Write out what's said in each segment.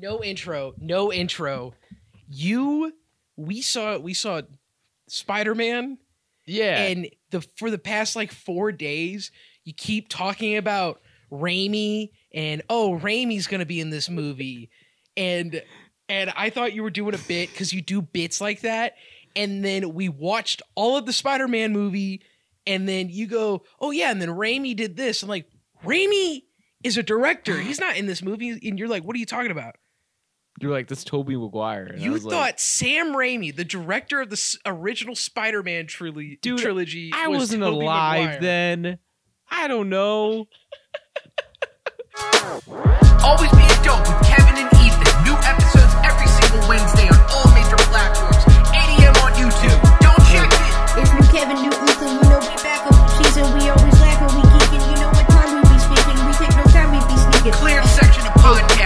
no intro, no intro. You, we saw, we saw Spider Man, Yeah. and the for the past like four days, you keep talking about Raimi and oh, Raimi's gonna be in this movie, and and I thought you were doing a bit because you do bits like that, and then we watched all of the Spider Man movie, and then you go, oh yeah, and then Raimi did this. I'm like, Raimi is a director. He's not in this movie, and you're like, what are you talking about? You're like this Tobey Maguire. And I You was thought like, Sam Raimi, the director of the original Spider-Man trilogy, Dude, trilogy, I was wasn't Tobey alive Maguire. then. I don't know. Always be a dope with Kevin and Ethan. New episodes every single Wednesday on all major platforms. 8 a.m. on YouTube. Don't check it. It's new Kevin, new Ethan, you know we back up season. We always laughing, we geeking. You know what time we be speaking. We take no time, we be sneaking. Cleared section of podcasting.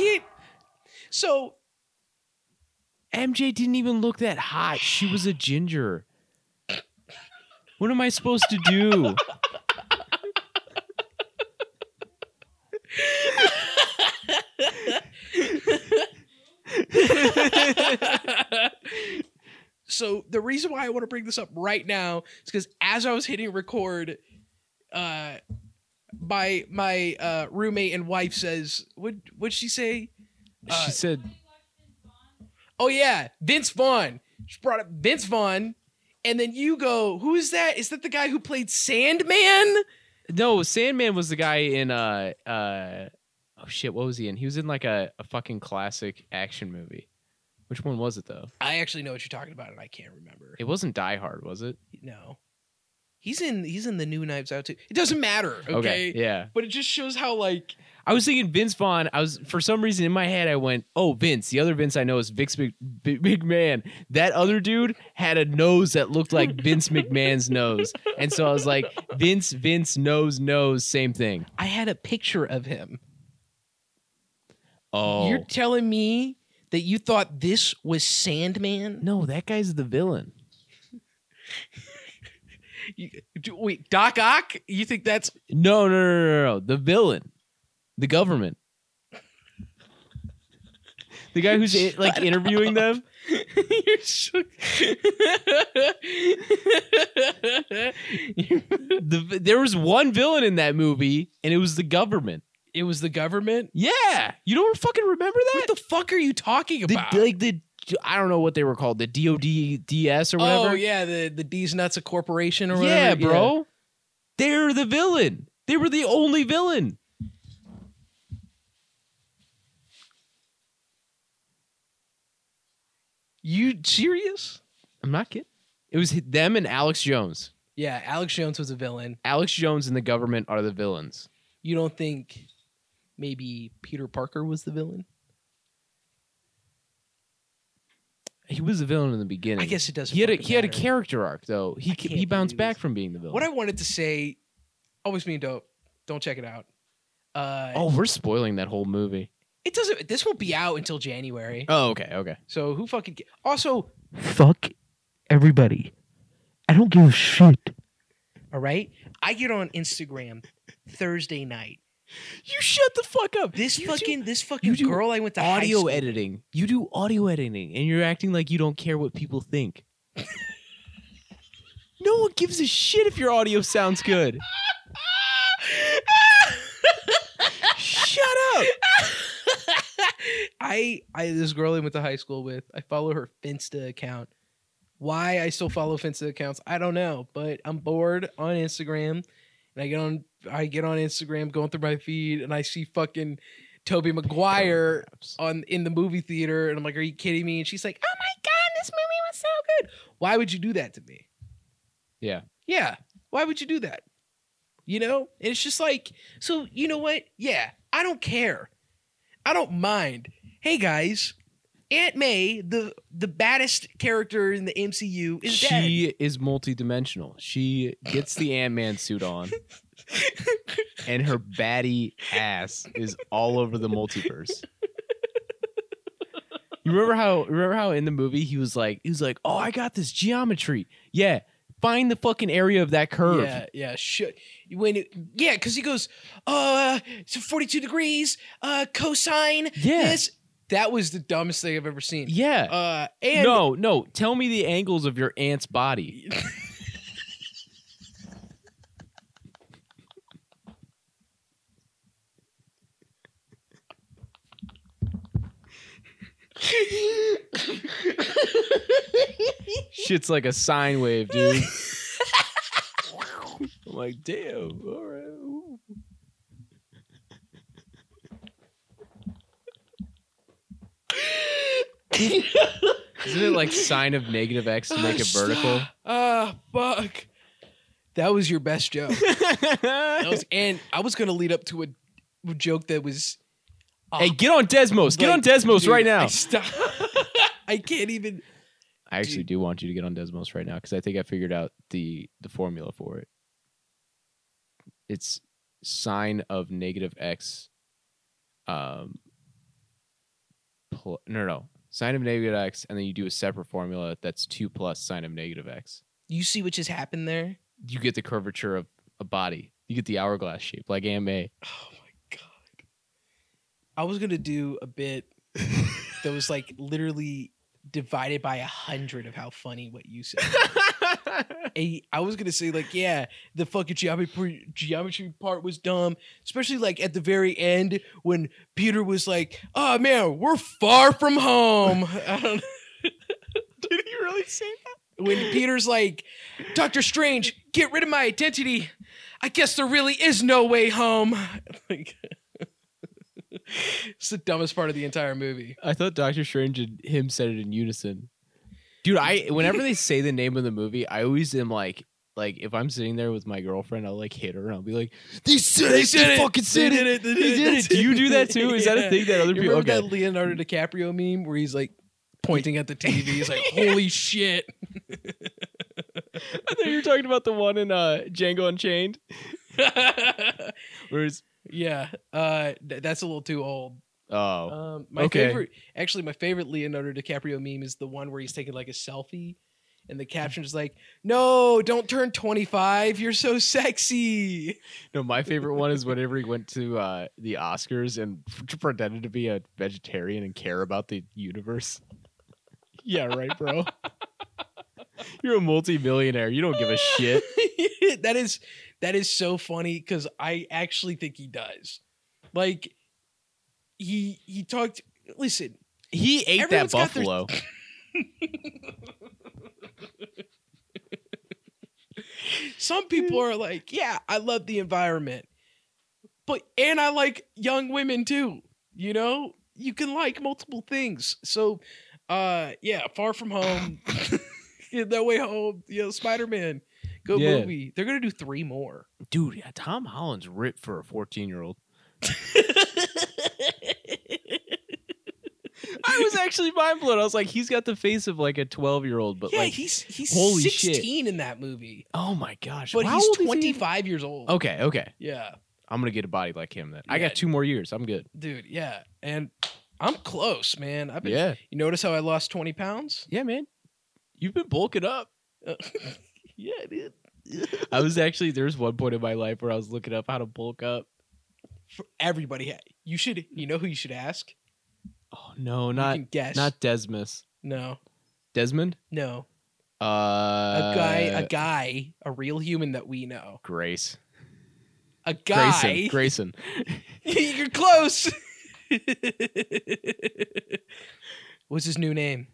Can't. So MJ didn't even look that hot. She was a ginger. What am I supposed to do? so the reason why I want to bring this up right now is because as I was hitting record, uh, my my uh, roommate and wife says, "What what'd she say?" Uh, she said, Oh yeah, Vince Vaughn. She brought up Vince Vaughn, and then you go, "Who is that? Is that the guy who played Sandman?" "No, Sandman was the guy in uh uh oh shit, what was he in? He was in like a, a fucking classic action movie. Which one was it though? I actually know what you're talking about, and I can't remember. It wasn't Die Hard, was it? No, he's in he's in the new Knives Out too. It doesn't matter, okay? yeah. But it just shows how like I was thinking Vince Vaughn. I was for some reason in my head. I went, "Oh, Vince." The other Vince I know is Vince Mc, Big, Big Man. That other dude had a nose that looked like Vince McMahon's nose, and so I was like, "Vince, Vince, nose, nose, same thing." I had a picture of him. Oh, You're telling me that you thought this was Sandman? no, that guy's the villain. You, do- wait, Doc Ock? You think that's No, no, no, no, no, the villain, the government, the guy who's i- like interviewing them. You're so- The, there was one villain in that movie, and it was the government. it was the government. Yeah, you don't fucking remember that? What the fuck are you talking the, about? like the I don't know what they were called, the DODDS or whatever. oh yeah, the the D's nuts a corporation or whatever. yeah, bro. They're the villain. They were the only villain. You serious? I'm not kidding. It was them and Alex Jones. Yeah, Alex Jones was a villain. Alex Jones and the government are the villains. You don't think maybe Peter Parker was the villain? He was the villain in the beginning. I guess it doesn't. he had a fucking he had a matter. character arc though. He can't he bounced believe back this. from being the villain. What I wanted to say, always being dope. Don't check it out. Uh, oh, we're spoiling that whole movie. it doesn't. This won't be out until January. Oh, okay, okay. So who fucking? ca- Also, Fuck everybody. I don't give a shit. all right. I get on Instagram Thursday night. You shut the fuck up. This You do fucking this fucking do girl I went to high audio editing. You do audio editing, and you're acting like you don't care what people think. no one gives a shit if your audio sounds good. Shut up. I I this girl I went to high school with. I follow her Finsta account. Why I still follow Finsta accounts, I don't know. But I'm bored on Instagram, and I get on I get on Instagram going through my feed, and I see fucking Tobey Maguire on in the movie theater, and I'm like, "Are you kidding me?" And she's like, "Oh my god, this movie was so good." Why would you do that to me? Yeah. Yeah. Why would you do that? You know? And it's just like, so you know what? Yeah, I don't care. I don't mind. Hey guys, Aunt May, the the baddest character in the MCU, is dead. She is multidimensional. She gets the Ant Man suit on, and her batty ass is all over the multiverse. You remember how remember how in the movie he was like he was like, "Oh, I got this geometry." Yeah, find the fucking area of that curve. Yeah, yeah. shit. when it, yeah, because he goes, uh, it's forty two degrees, uh, cosine. Yeah. This that was the dumbest thing I've ever seen. Yeah. Uh, and no, no. Tell me the angles of your aunt's body. Shit's like a sine wave, dude. I'm like, damn. All right. Isn't it like sine of negative x to make it vertical? Ah, fuck. That was your best joke. That was, and I was gonna lead up to a, joke that was. hey, get on Desmos. Get on Desmos dude, right now. I, stop. I can't even. I actually do want you to get on Desmos right now because I think I figured out the the formula for it. It's sine of negative x. Um. Pl- no, no, sine of negative x, and then you do a separate formula that's two plus sine of negative x. You see what just happened there? You get the curvature of a body. You get the hourglass shape, like AMA. Oh my god. I was gonna do a bit that was like literally divided by a hundred of how funny what you said. I was gonna say like, yeah, the fucking geometry geometry part was dumb, especially like at the very end when Peter was like, "Oh man, we're far from home." I don't. Did he really say that? When Peter's like, "Doctor Strange, get rid of my identity," I guess there really is no way home. Like, it's the dumbest part of the entire movie. I thought Doctor Strange and him said it in unison. Dude, I whenever they say the name of the movie, I always am like, like if I'm sitting there with my girlfriend, I'll like hit her and I'll be like, "They said it, they fucking said it, they did it." Do you do that too? Is that a thing that other You people? remember Okay, that Leonardo DiCaprio meme where he's like pointing at the TV? He's like, "Holy shit!" I thought you were talking about the one in uh, Django Unchained, where it's yeah, uh, th- that's a little too old. oh, Um, my Okay. favorite, actually, my favorite Leonardo DiCaprio meme is the one where he's taking like a selfie, and the caption is like, "No, don't turn twenty five. You're so sexy." no, my favorite one is whenever he went to uh, the Oscars and pretended to be a vegetarian and care about the universe. yeah, right, bro. You're a multi-millionaire. You don't give a shit. that is that is so funny because I actually think he does. Like he he talked. Listen, He ate that their- buffalo. some people are like, yeah, I love the environment, but and I like young women too. You know, you can like multiple things. So, uh, yeah, Far From Home, No Way Home, you know, Spider Man, go Yeah. movie. They're gonna do three more. Dude, yeah, Tom Holland's ripped for a 14 year old. I was actually mind blown. I was like, he's got the face of like a 12 year old, but yeah, like, he's he's holy shit. sixteen in that movie, oh my gosh. but How he's old is he? twenty five years old. Okay, okay. Yeah, I'm going to get a body like him then. I Yeah. got two more years. I'm good. dude. Yeah, and I'm close, man. I've been. Yeah. You notice how I lost twenty pounds? Yeah, man. You've been bulking up. Uh, yeah, dude. I was actually, there was one point in my life where I was looking up how to bulk up. For everybody, you should. You know who you should ask? Oh, no, not, guess. not Desmos. no, Desmond? no. Uh, A guy, a guy, a real human that we know. Grace. A guy. Grayson. Grayson. You're close. What's his new name?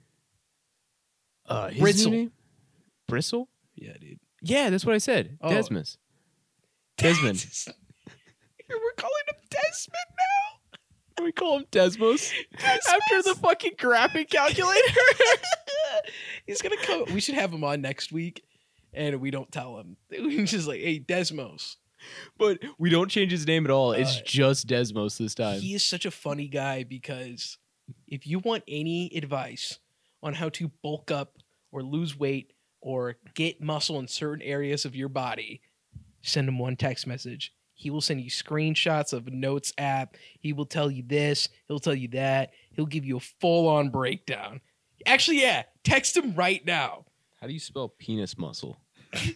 Uh, his Bristle. new name? Bristle? Yeah, dude. Yeah, that's what I said. Oh. Desmond. Desmond. We're calling him Desmond now. we call him Desmos after the fucking graphing calculator. He's gonna come. We should have him on next week, and we don't tell him. We just like, hey, Desmos. but we don't change his name at all. It's Uh, just Desmos this time. He is such a funny guy because if you want any advice on how to bulk up or lose weight or get muscle in certain areas of your body, send him one text message. He will send you screenshots of a notes app. He will tell you this, he'll tell you that. He'll give you a full on breakdown. Actually, yeah, text him right now. How do you spell penis muscle? hey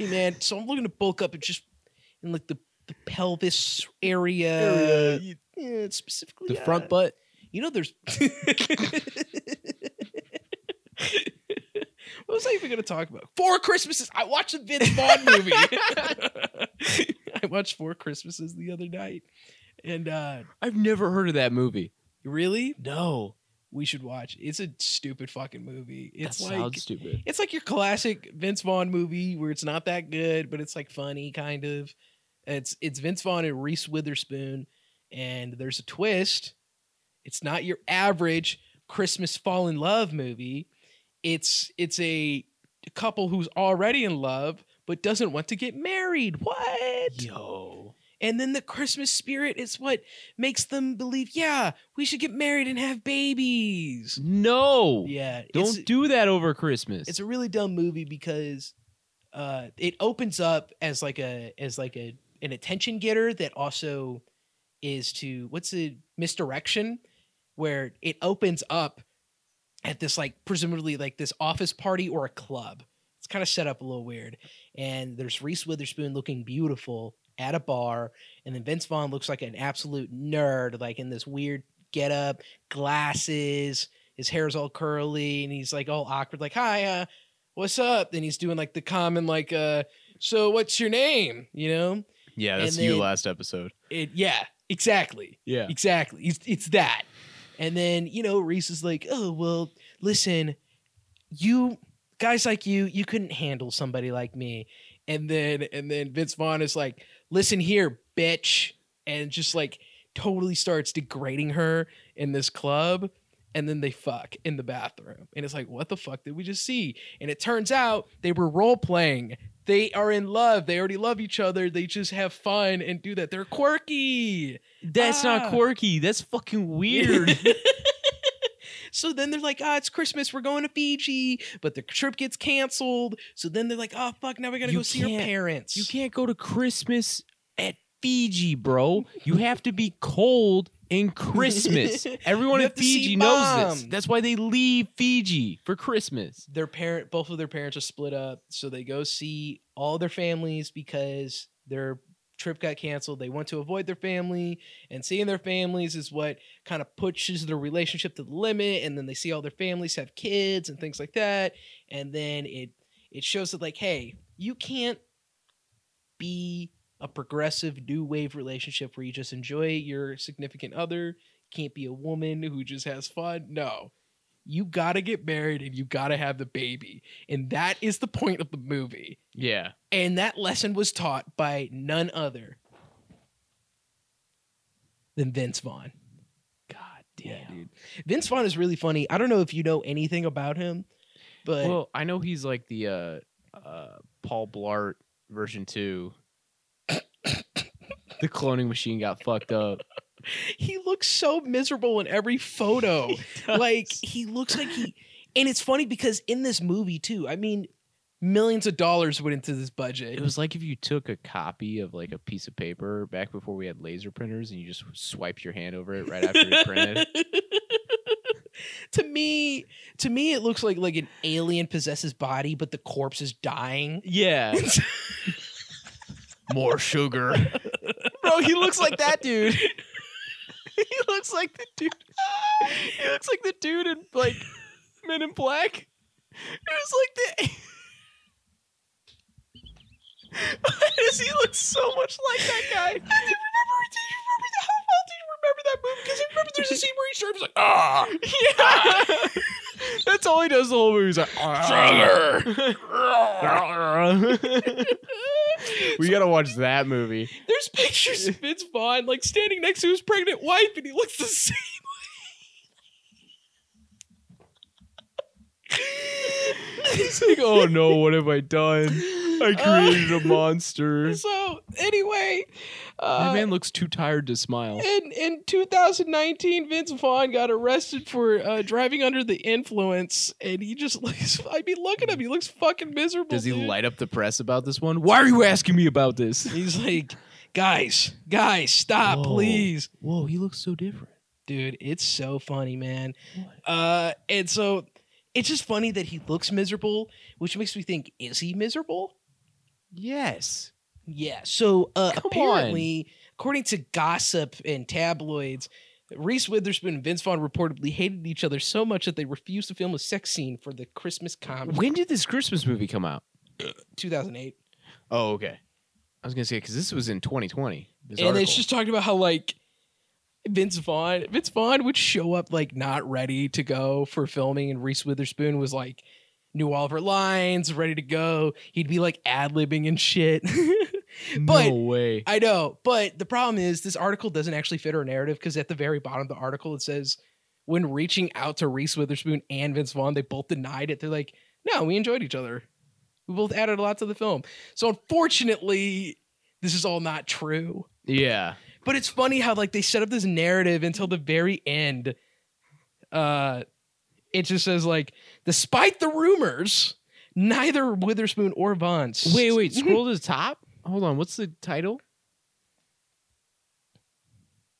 man, so I'm looking to bulk up and just in like the, the pelvis area. Yeah, specifically the front butt. You know, there's. what was I even going to talk about? Four Christmases. I watched a Vince Vaughn movie. I watched Four Christmases the other night, and uh I've never heard of that movie. really, No, we should watch. It's a stupid fucking movie. It's that like sounds stupid. it's like your classic Vince Vaughn movie where it's not that good, but it's like funny, kind of. It's it's Vince Vaughn and Reese Witherspoon, and there's a twist. It's not your average Christmas fall in love movie. It's it's a couple who's already in love but doesn't want to get married. What? Yo, And then the Christmas spirit is what makes them believe, yeah, we should get married and have babies. no, Yeah, don't do that over Christmas. it's a really dumb movie because uh it opens up as like a as like a an attention getter that also is to what's the misdirection where it opens up at this like presumably like this office party or a club. It's kind of set up a little weird. And there's reese witherspoon looking beautiful at a bar. And then vince vaughn looks like an absolute nerd like in this weird get up glasses his hair's all curly and he's like all awkward like hi uh what's up? And he's doing like the common like uh so what's your name? You know? Yeah, that's you last episode. it yeah exactly. Yeah, exactly. It's, it's that and then you know reese is like oh well listen you guys like you you couldn't handle somebody like me. And then and then vince vaughn is like listen here bitch and just like totally starts degrading her in this club and then they fuck in the bathroom. And it's like what the fuck did we just see? And it turns out they were role playing they are in love they already love each other they just have fun and do that they're quirky that's Ah. not quirky. That's fucking weird. so then they're like, ah, it's Christmas. We're going to Fiji, but the trip gets canceled. So then they're like, oh fuck, now we gotta go see our can't- parents. You can't go to Christmas at Fiji, bro. You have to be cold in Christmas. Everyone in have to see Fiji knows this. That's why they leave Fiji for Christmas. Their parent, both of their parents are split up, so they go see all their families because their trip got canceled. They want to avoid their family, and seeing their families is what kind of pushes their relationship to the limit. And then they see all their families have kids and things like that, and then it it shows that like, hey, you can't be a progressive new wave relationship where you just enjoy your significant other. Can't be a woman who just has fun. No. You gotta get married and you gotta have the baby. And that is the point of the movie. Yeah. And that lesson was taught by none other than Vince Vaughn. God Yeah, dude. Vince Vaughn is really funny. I don't know if you know anything about him, but Well, I know he's like the uh, uh, Paul Blart version two. The cloning machine got fucked up. he looks so miserable in every photo. like he looks like he and it's funny because in this movie too, I mean millions of dollars went into this budget. It was like if you took a copy of like a piece of paper back before we had laser printers and you just swiped your hand over it right after you printed. to me, to me it looks like like an alien possesses body but the corpse is dying. Yeah. More sugar. Bro, he looks like that dude. he looks like the dude. He looks like the dude in like Men in Black. It was like the he look so much like that guy? Do you remember? Do you remember do you remember that movie? Because I remember there's a scene where he starts like, ah, Yeah. Ah. That's all he does the whole movie. He's like, ah, ah, we gotta watch that movie. there's pictures of Vince Vaughn like standing next to his pregnant wife, and he looks the same. He's like, oh no, what have I done? I created a monster. So anyway, That uh, man looks too tired to smile. in in 2019, Vince Vaughn got arrested for uh, driving under the influence, and he just looks. I mean, look at him; he looks fucking miserable. Does he dude. light up the press about this one? Why are you asking me about this? He's like, guys, guys, stop, Whoa. please. Whoa, he looks so different. dude it's so funny man uh and so it's just funny that he looks miserable, which makes me think, is he miserable? Yes. Yeah. So uh, apparently, according to gossip and tabloids, Reese Witherspoon and Vince Vaughn reportedly hated each other so much that they refused to film a sex scene for the Christmas comedy. When did this Christmas movie come out? 2008. Oh, okay. I was gonna say because this was in 2020. And article. it's just talking about how like Vince Vaughn, Vince Vaughn would show up like not ready to go for filming, and Reese Witherspoon was like knew all of her lines, ready to go. He'd be like ad libbing and shit. but no way. I know, but the problem is this article doesn't actually fit our narrative because at the very bottom of the article it says when reaching out to Reese Witherspoon and Vince Vaughn, they both denied it. They're like, no, we enjoyed each other. We both added a lot to the film. So unfortunately, this is all not true. yeah. But it's funny how like they set up this narrative until the very end. Uh it just says like, despite the rumors, neither Witherspoon or Vaughn. Wait, wait. Scroll to the top. Hold on. What's the title?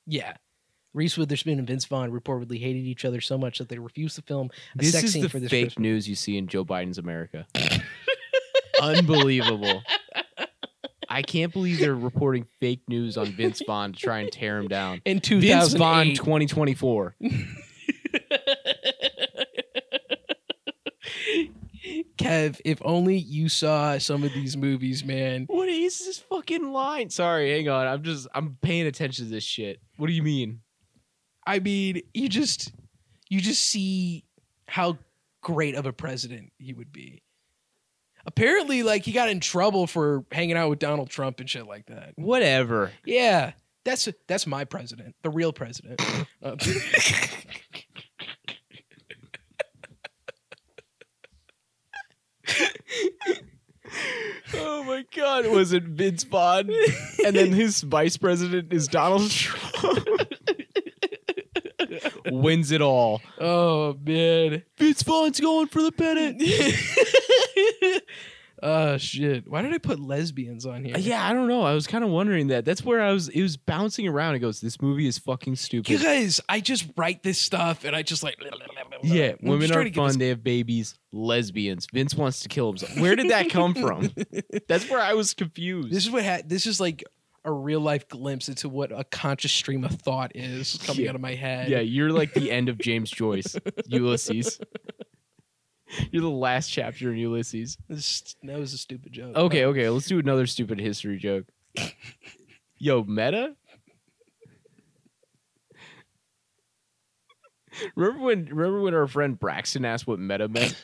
Yeah. Reese Witherspoon and Vince Vaughn reportedly hated each other so much that they refused to film a This sex is scene the for this fake Christmas. news you see in Joe Biden's America. Unbelievable. I can't believe they're reporting fake news on Vince Vaughn to try and tear him down. In Vince Vaughn 2008. 2024. Kev, if only you saw some of these movies, man. What is this fucking line? Sorry, hang on. I'm just I'm paying attention to this shit. What do you mean? I mean, you just you just see how great of a president he would be. Apparently, like he got in trouble for hanging out with Donald Trump and shit like that. Whatever. Yeah, that's that's my president, the real president. Uh, Oh my god, was it Vince Vaughn? and then his vice president is Donald Trump. Wins it all. oh man. Vince Vaughn's going for the pennant. Oh shit! Why did I put lesbians on here? Yeah, I don't know. I was kind of wondering that. That's where I was. It was bouncing around. It goes, "This movie is fucking You stupid." guys, I just write this stuff and I just like. Yeah, I'm women are fun. this- They have babies. Lesbians. Vince wants to kill himself. Where did that come from? That's where I was confused. This is what ha- this is like a real life glimpse into what a conscious stream of thought is coming Yeah. out of my head. yeah, you're like the end of James Joyce, Ulysses. You're the last chapter in Ulysses. This, that was a stupid joke. Okay, okay, let's do another stupid history joke. Yo, meta? remember when remember when our friend Braxton asked what meta meant?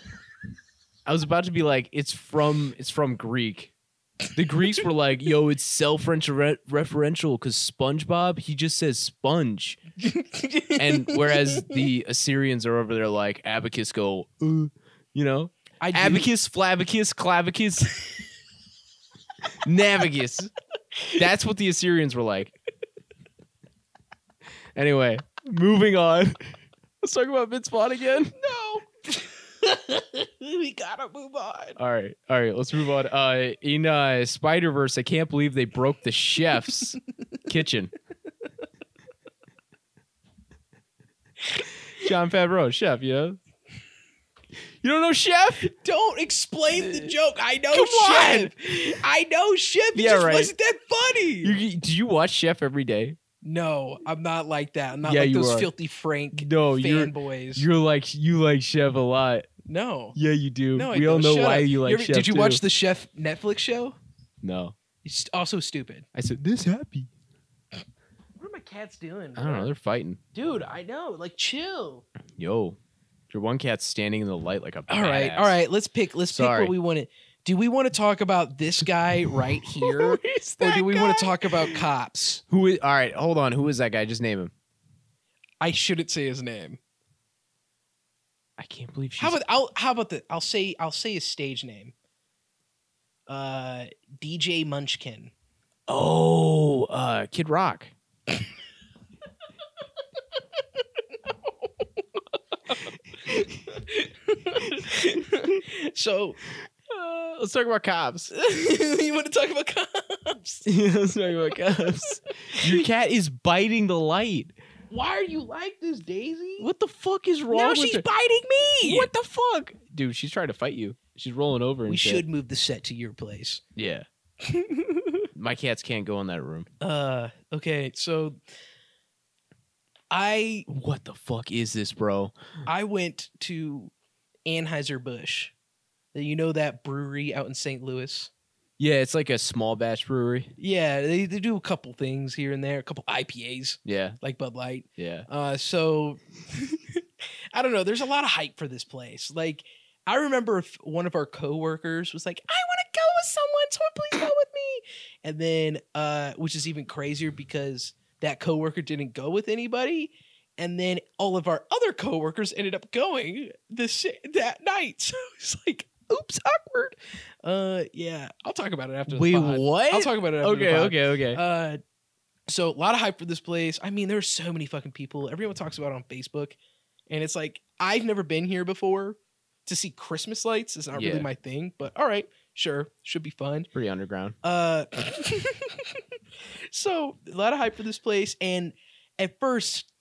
I was about to be like, it's from it's from Greek. The Greeks were like, yo, it's self-referential because SpongeBob, he just says sponge. And whereas the Assyrians are over there like abacus go, uh, you know? I do- Abacus, flavicus, clavicus, navigus. That's what the Assyrians were like. Anyway, moving on. Let's talk about Vaughn again. No. we gotta move on. All right, all right. Let's move on. Uh, in uh, Spider Verse, I can't believe they broke the chef's kitchen. Jon Favreau, chef. You know. You don't know chef? Don't explain the joke. I know Come on. Chef. I know Chef. It Yeah, just right. wasn't that funny. You, do you watch Chef every day? no, I'm not like that. I'm not Yeah, like you those are. filthy Frank No, you're- fanboys. You're like you like Chef a lot. no. Yeah, you do. No, I we all don't. know Shut why up. you like ever- Chef. Did you too. watch the Chef Netflix show? No, It's also stupid. I said this happy. What are my cats doing? I don't know. They're fighting. Dude, I know. Like, chill. Yo, your one cat's standing in the light like a. All right, badass. all right. Let's pick. Let's pick what we want to. Do we want to talk about this guy right here, or do we want to talk about cops? Who is? All right, hold on. Who is that guy? Just name him. I shouldn't say his name. I can't believe she's. How about I'll how about the I'll say I'll say his stage name. Uh, DJ Munchkin. oh, uh, Kid Rock. so Uh, let's talk about cops. you want to talk about cops? Yeah, let's talk about cops. Your cat is biting the light. Why are you like this, Daisy? What the fuck is wrong now she's her? biting me. What the fuck, dude? She's trying to fight you. She's rolling over. And We shit. should move the set to your place. Yeah. My cats can't go in that room. Uh, okay, so I What the fuck is this, bro? I went to Anheuser Busch. You know that brewery out in St. Louis. Yeah, it's like a small batch brewery. Yeah, they, they do a couple things here and there, a couple IPAs Yeah, like Bud Light. yeah. Uh, so I don't know. There's a lot of hype for this place. Like I remember if one of our coworkers was like, "I want to go with someone, someone please go with me," and then uh, which is even crazier because that coworker didn't go with anybody, and then all of our other coworkers ended up going this that night. So it's like, oops, awkward. Uh, yeah, I'll talk about it after. the Wait, pod. what? I'll talk about it. After Okay, okay, okay. Uh, so a lot of hype for this place. I mean, there's so many fucking people. Everyone talks about it on Facebook, and it's like I've never been here before. To see Christmas lights is not Yeah. really my thing, but all right, sure, should be fun. Pretty underground. Uh, so a lot of hype for this place, and at first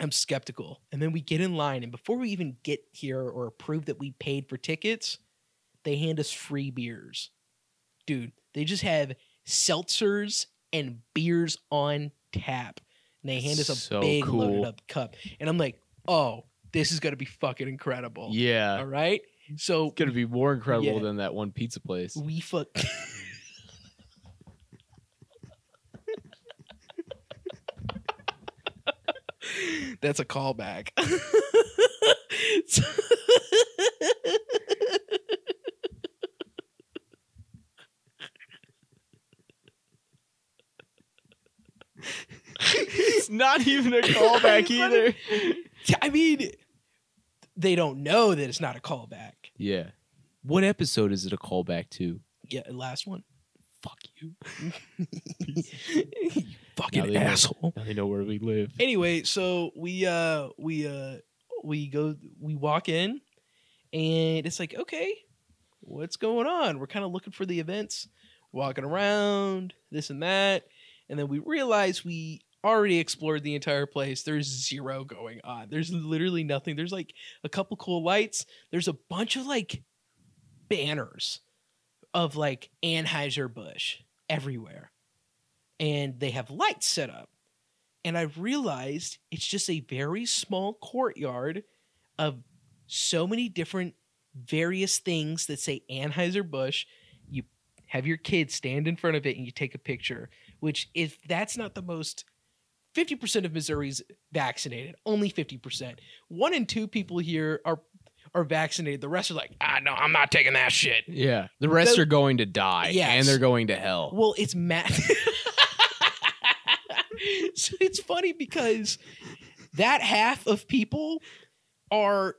I'm skeptical, and then we get in line, and before we even get here or prove that we paid for tickets, they hand us free beers, dude. They just have seltzers and beers on tap, and they hand us a So big cool. loaded up cup, and I'm like, oh, this is gonna be fucking incredible. Yeah. All right, so It's gonna be more incredible Yeah. than that one pizza place. we fuck. That's a callback. it's not even a callback either. I mean, they don't know that it's not a callback. Yeah. What episode is it a callback to? Yeah, last one. Fuck you. you Now fucking know. asshole. Now they know where we live. anyway, so we uh we uh we go we walk in and it's like, okay, what's going on? We're kind of looking for the events, walking around, this and that, and then we realize we already explored the entire place. There's zero going on. There's literally nothing. There's like a couple cool lights. There's a bunch of like banners of like Anheuser-Busch everywhere. And they have lights set up and I realized it's just a very small courtyard of so many different various things that say Anheuser-Busch. You have your kids stand in front of it and you take a picture, which if that's not the most 50% of Missouri's vaccinated, only 50%. One in two people here are are vaccinated. The rest are like, ah, no, I'm not taking that shit. Yeah. The rest The- are going to die. Yes. And they're going to hell. Well, it's Matt. so it's funny because that half of people are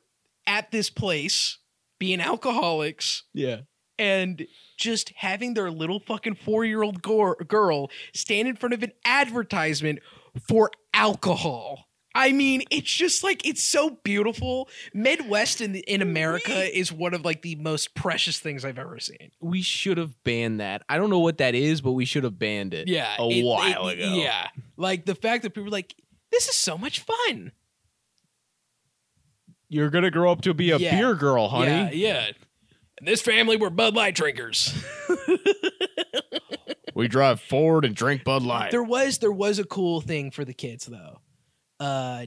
at this place being alcoholics yeah. and just having their little fucking four year old girl stand in front of an advertisement for alcohol. I mean, it's just like it's so beautiful. Midwest in in America is one of like the most precious things I've ever seen. We should have banned that. I don't know what that is, but we should have banned it. Yeah, A it- while it- ago. Yeah, like the fact that people are like, "This is so much fun." You're gonna grow up to be a Yeah. beer girl, honey. Yeah, yeah. And this family were Bud Light drinkers. We drive Ford and drink Bud Light. There was there was a cool thing for the kids though. Uh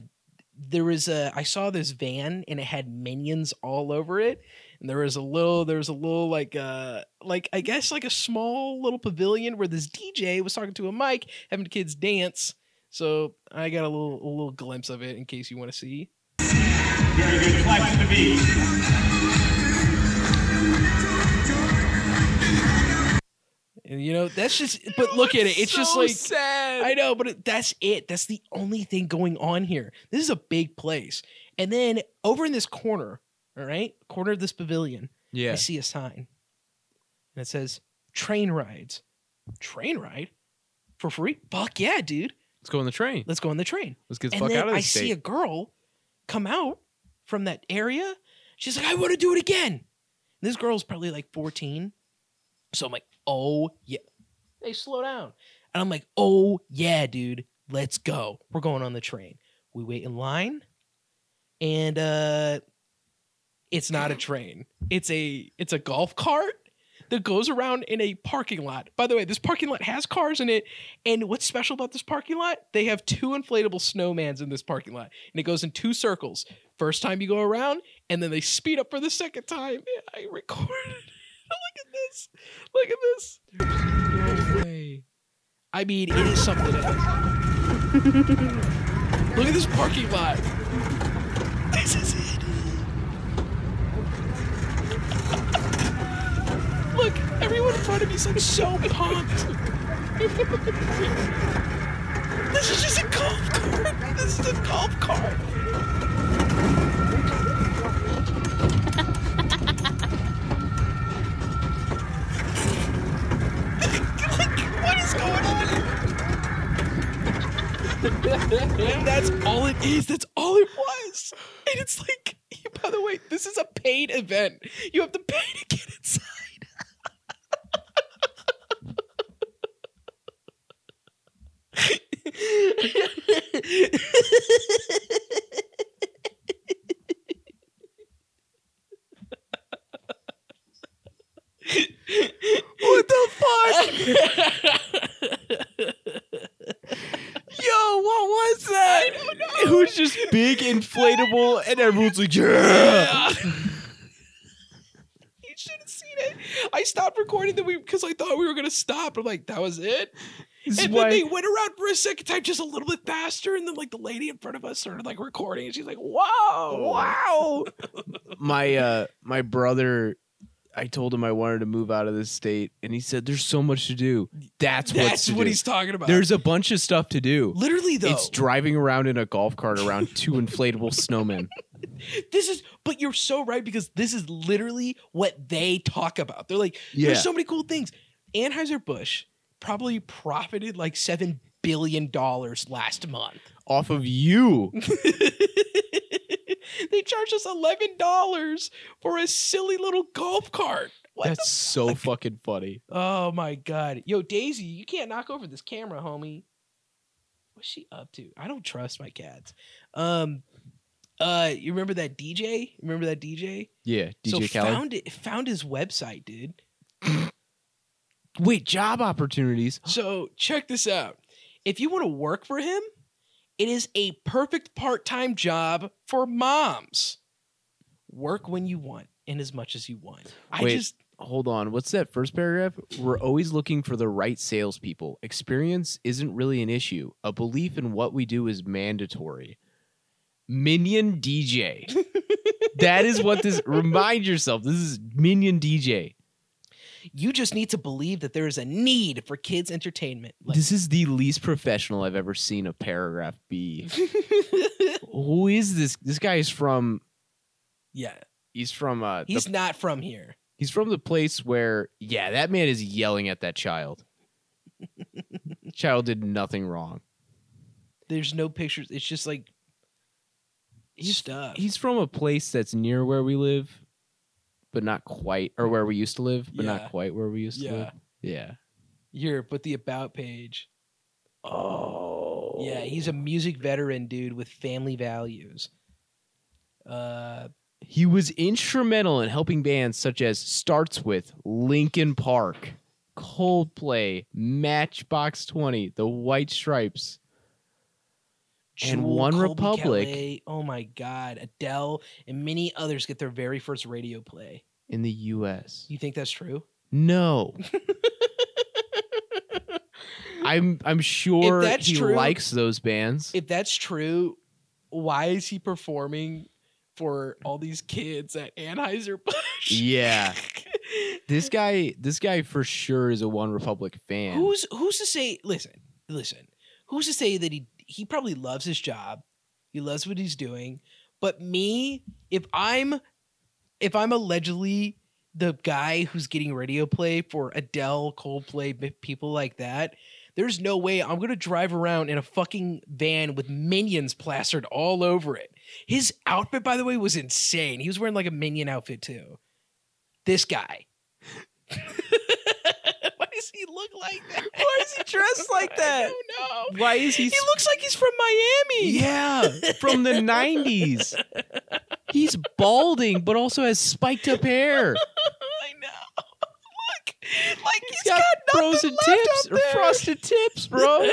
there was a I saw this van and it had minions all over it. And there was a little there was a little like uh like I guess like a small little pavilion where this DJ was talking to a mic, having the kids dance. So I got a little a little glimpse of it in case you want to see. Very good. Clap to the And you know, that's just but look at it. It's just like sad. I know, but it, that's it. That's the only thing going on here. This is a big place. And then over in this corner, all right, corner of this pavilion, yeah. I see a sign. And it says train rides. Train ride? For free? Fuck yeah, dude. Let's go on the train. Let's go on the train. Let's get the and fuck out of this. I this see a girl come out from that area. She's like, I want to do it again. And this girl's probably like 14. So I'm like, oh yeah. They slow down. And I'm like, oh yeah, dude, let's go. We're going on the train. We wait in line, and uh, it's not a train. It's a it's a golf cart that goes around in a parking lot. By the way, this parking lot has cars in it, and what's special about this parking lot? They have two inflatable snowmans in this parking lot, and it goes in two circles. First time you go around, and then they speed up for the second time. I recorded. Look at this. Look at this. There's no way. I mean, it is something else. Look at this parking lot. This is it. Look, everyone in front of me is like so pumped. this is just a golf cart. This is a golf cart. like, what is going on? And that's all it is. That's all it was. And it's like, by the way, this is a paid event. You have to pay to get inside. what the fuck? Yo, what was that? It was just big, inflatable, and everyone's like, yeah. you should have seen it. I stopped recording the because I thought we were gonna stop. I'm like, that was it. This and then why- they went around for a second time, just a little bit faster, and then like the lady in front of us started like recording, and she's like, "Wow, wow!" my uh my brother I told him I wanted to move out of this state and he said there's so much to do. That's, That's what do. he's talking about. There's a bunch of stuff to do. literally though. It's driving around in a golf cart around two inflatable snowmen. this is, but you're so right because this is literally what they talk about. They're like, Yeah. "There's so many cool things." Anheuser Busch probably profited like seven billion dollars last month. Off of you. they charged us eleven dollars for a silly little golf cart. What That's so fucking funny. oh my god, yo Daisy, you can't knock over this camera, homie. What's she up to? I don't trust my cats. Um, uh, you remember that DJ? Remember that DJ? Yeah, DJ so Khaled. found it. Found his website, dude. Wait, job opportunities. So check this out. If you want to work for him, it is a perfect part-time job for moms. Work when you want and as much as you want. I Wait. just Hold on. What's that first paragraph? We're always looking for the right salespeople. Experience isn't really an issue. A belief in what we do is mandatory. Minion DJ. that is what this. Remind yourself. This is Minion DJ. You just need to believe that there is a need for kids entertainment. Like, This is the least professional I've ever seen a paragraph be. Who is this? This guy is from. yeah, He's from. Uh, the- he's not from here. he's from the place where. Yeah, that man is yelling at that child. child did nothing wrong. There's no pictures. It's just like he's, stuff. He's from a place that's near where we live, but not quite, or where we used to live, but Yeah. not quite where we used to Yeah. live. Yeah. Here, but the about page. Oh. Yeah, he's a music veteran dude with family values. Uh, He was instrumental in helping bands such as Starts With, Linkin Park, Coldplay, Matchbox 20, The White Stripes. And One Colbie Republic. Caillat, oh my God, Adele, and many others get their very first radio play. in the US. You think that's true? No. I'm I'm sure that's he true- likes those bands. If that's true, why is he performing for all these kids at Anheuser Busch? yeah. This guy this guy for sure is a One Republic fan. Who's who's to say? Listen, listen. Who's to say that he he probably loves his job, he loves what he's doing. But me, if I'm if I'm allegedly the guy who's getting radio play for Adele, Coldplay, people like that, there's no way I'm gonna drive around in a fucking van with minions plastered all over it. His outfit, by the way, was insane. He was wearing like a minion outfit too. This guy. Why does he look like that? Why is he dressed like I that? don't no. Why is he? He looks like he's from Miami. yeah, from the '90s. He's balding, but also has spiked up hair. I know. Look, like he's He's got, got, nothing frozen left tips up or frosted tips, bro.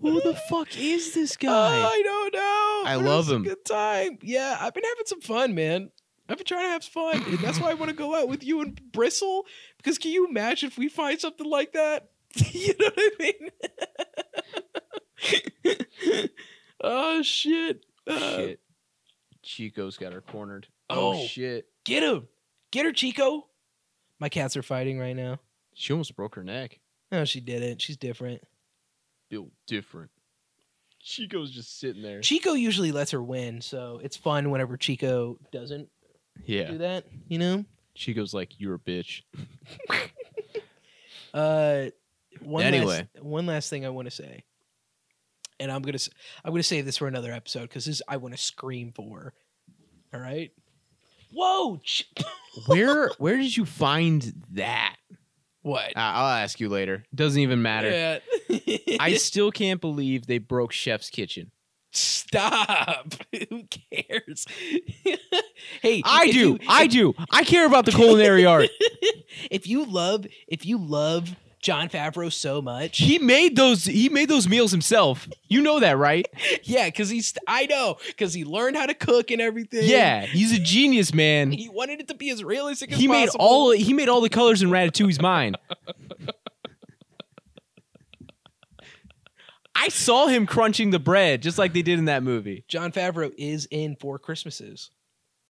Who the fuck is this oh, guy? I don't know. I but love was a him. Good time. Yeah, I've been having some fun, man. I've been trying to have fun. And that's why I want to go out with you and Bristle. Because can you imagine if we find something like that? you know what I mean? oh shit. Uh, shit. Chico's got her cornered. Oh. oh shit. Get him. Get her, Chico. My cats are fighting right now. She almost broke her neck. No, she didn't. She's different. Built different. Chico's just sitting there. Chico usually lets her win, so it's fun whenever Chico doesn't Yeah. do that, you know? She goes like, you're a bitch. Uh, one Anyway. last, one last thing I want to say, and I'm gonna s- I'm gonna save this for another episode because this I want to scream for. All right. Whoa! Ch- Where where did you find that? what? Uh, I'll ask you later. Doesn't even matter. Yeah. I still can't believe they broke Chef's Kitchen. Stop. Who cares? hey, I do. you- I do. I care about the culinary art. if you love if you love Jon Favreau so much, He made those he made those meals himself. You know that, right? yeah, because he's I know because he learned how to cook and everything. Yeah, he's a genius, man. he wanted it to be as realistic as He made all he made all the colors in Ratatouille's mind. I saw him crunching the bread just like they did in that movie. Jon Favreau is in Four Christmases.